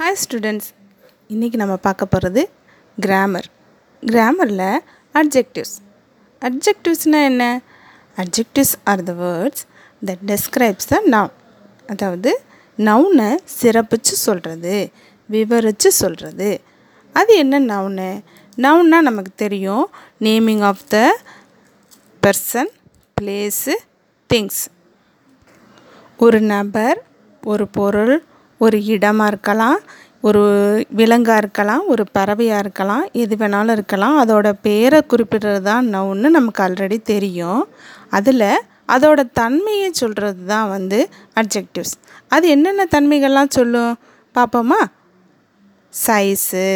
Hi students இன்றைக்கி நம்ம பார்க்க போகிறது கிராமர் கிராமரில் அட்ஜெக்டிவ்ஸ் அட்ஜெக்டிவ்ஸ்னால் என்ன? Adjectives are the words that describes the noun அதாவது நவுனை சிறப்பிச்சு சொல்கிறது விவரித்து சொல்கிறது அது என்ன நவுனு நவுன்னா நமக்கு தெரியும் naming of the person place things ஒரு நபர் ஒரு பொருள் ஒரு இடமாக இருக்கலாம் ஒரு விலங்காக இருக்கலாம் ஒரு பறவையாக இருக்கலாம் எது வேணாலும் இருக்கலாம். அதோட பேரை குறிப்பிடுறது தான் நவுன்னு நமக்கு ஆல்ரெடி தெரியும். அதில் அதோட தன்மையை சொல்கிறது தான் வந்து அட்ஜெக்டிவ்ஸ் அது என்னென்ன தன்மைகள்லாம் சொல்லும் பார்ப்போமா சைஸு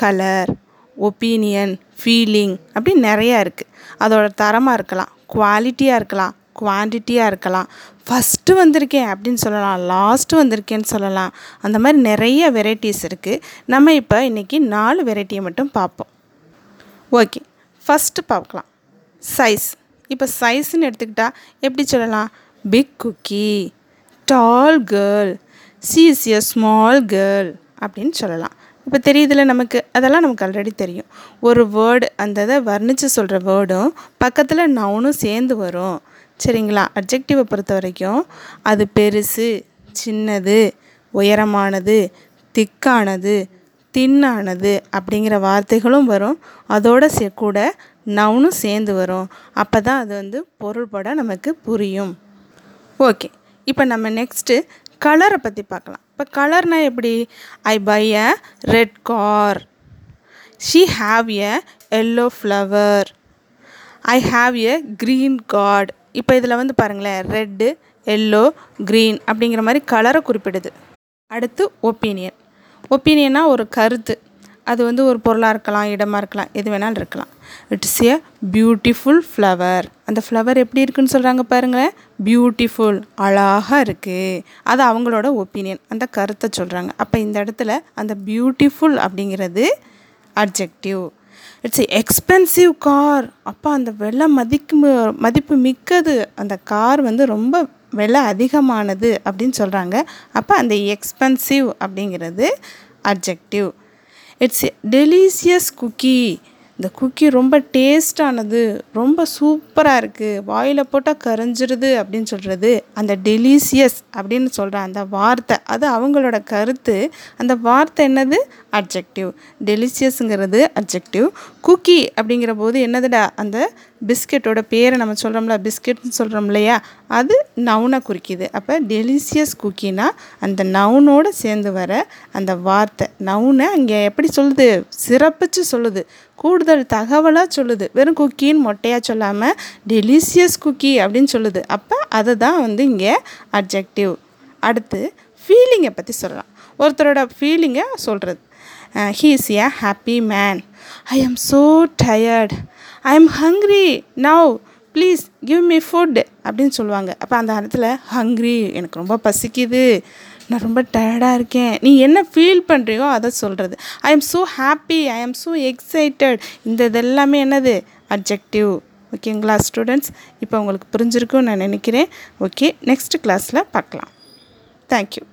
கலர் ஒப்பீனியன் ஃபீலிங் அப்படி நிறையா இருக்குது அதோட தரமாக இருக்கலாம். குவாலிட்டியாக இருக்கலாம். குவான்டிட்டியாக இருக்கலாம். ஃபஸ்ட்டு வந்திருக்கேன் அப்படின்னு சொல்லலாம் லாஸ்ட்டு வந்திருக்கேன்னு சொல்லலாம். அந்த மாதிரி நிறைய வெரைட்டிஸ் இருக்குது நம்ம இப்போ இன்றைக்கி நாலு வெரைட்டியை மட்டும் பார்ப்போம். ஓகே ஃபஸ்ட்டு பார்க்கலாம். சைஸ் இப்போ சைஸ்ன்னு எடுத்துக்கிட்டால் எப்படி சொல்லலாம்? Big cookie tall girl she is a small girl அப்படின்னு சொல்லலாம். இப்போ தெரியுதுல நமக்கு. அதெல்லாம் நமக்கு ஆல்ரெடி தெரியும். ஒரு வேர்டு அந்த இதை வர்ணித்து சொல்கிற வேர்டும் பக்கத்தில் நவுனும் சேர்ந்து வரும். சரிங்களா? அட்ஜெக்டிவை பொறுத்த வரைக்கும் அது பெருசு சின்னது உயரமானது திக்கானது தின்னானது அப்படிங்கிற வார்த்தைகளும் வரும். அதோடு சே கூட நவுனும் சேர்ந்து வரும். அப்போ தான் அது வந்து பொருள்பட நமக்கு புரியும். ஓகே இப்போ நம்ம நெக்ஸ்ட்டு கலரை பற்றி பார்க்கலாம். இப்போ கலர்னால் எப்படி? I buy a red car she have a yellow flower I have a green card இப்போ இதில் வந்து பாருங்களேன் ரெட்டு எல்லோ க்ரீன் அப்படிங்கிற மாதிரி கலரை குறிப்பிடுது. அடுத்து ஒப்பீனியன் ஒப்பீனியனாக ஒரு கருத்து. அது வந்து ஒரு பொருளாக இருக்கலாம் இடமாக இருக்கலாம் எது வேணாலும் இருக்கலாம். இட்ஸ் ஏ பியூட்டிஃபுல் ஃப்ளவர் அந்த ஃப்ளவர் எப்படி இருக்குன்னு சொல்கிறாங்க பாருங்களேன். பியூட்டிஃபுல் அழகாக இருக்குது அது அவங்களோட ஒப்பீனியன் அந்த கருத்தை சொல்கிறாங்க அப்போ இந்த இடத்துல அந்த பியூட்டிஃபுல் அப்படிங்கிறது அட்ஜெக்டிவ் இட்ஸ் எக்ஸ்பென்சிவ் கார் அப்போ அந்த விலை மதிக்கு மதிப்பு மிக்கது. அந்த கார் வந்து ரொம்ப விலை அதிகமானது அப்படின்னு சொல்கிறாங்க அப்போ அந்த எக்ஸ்பென்சிவ் அப்படிங்கிறது அட்ஜெக்டிவ் இட்ஸ் டெலிசியஸ் குக்கி இந்த குக்கி ரொம்ப டேஸ்டானது ரொம்ப சூப்பராக இருக்குது வாயில் போட்டால் கரைஞ்சிருது அப்படின்னு சொல்கிறது அந்த டெலிசியஸ் அப்படின்னு சொல்கிற அந்த வார்த்தை. அது அவங்களோட கருத்து. அந்த வார்த்தை என்னது? அட்ஜெக்டிவ் டெலிசியஸுங்கிறது அட்ஜெக்டிவ் குக்கி அப்படிங்கிற போது என்னதுடா? அந்த பிஸ்கெட்டோட பேரை நம்ம சொல்கிறோம்ல பிஸ்கெட்னு சொல்கிறோம் இல்லையா? அது நவுனை குறிக்கிது. அப்போ டெலிசியஸ் குக்கினா அந்த நவுனோடு சேர்ந்து வர அந்த வார்த்தை. நவுனை அங்கே எப்படி சொல்லுது? சிறப்பிச்சு சொல்லுது. கூடுதல் தகவலாக சொல்லுது. வெறும் குக்கின்னு மொட்டையாக சொல்லாமல் டெலிசியஸ் குக்கி அப்படின்னு சொல்லுது. அப்போ அதை தான் வந்து இங்கே அட்ஜெக்டிவ் அடுத்து ஃபீலிங்கை பற்றி சொல்லலாம். ஒருத்தரோட ஃபீலிங்கை சொல்கிறது he is a happy man I am so tired I am hungry now please give me food அப்படின்னு சொல்லுவாங்க. அப்போ அந்த இடத்துல ஹங்க்ரி எனக்கு ரொம்ப பசிக்குது. நான் ரொம்ப டயர்டாக இருக்கேன். நீ என்ன ஃபீல் பண்ணுறியோ அதை சொல்கிறது I am so happy I am so excited இந்த இதெல்லாமே என்னது? அப்ஜெக்டிவ் ஓகேங்களா ஸ்டூடெண்ட்ஸ் இப்போ உங்களுக்கு புரிஞ்சிருக்கும்னு நான் நினைக்கிறேன். ஓகே நெக்ஸ்ட் கிளாஸில் பார்க்கலாம். தேங்க்யூ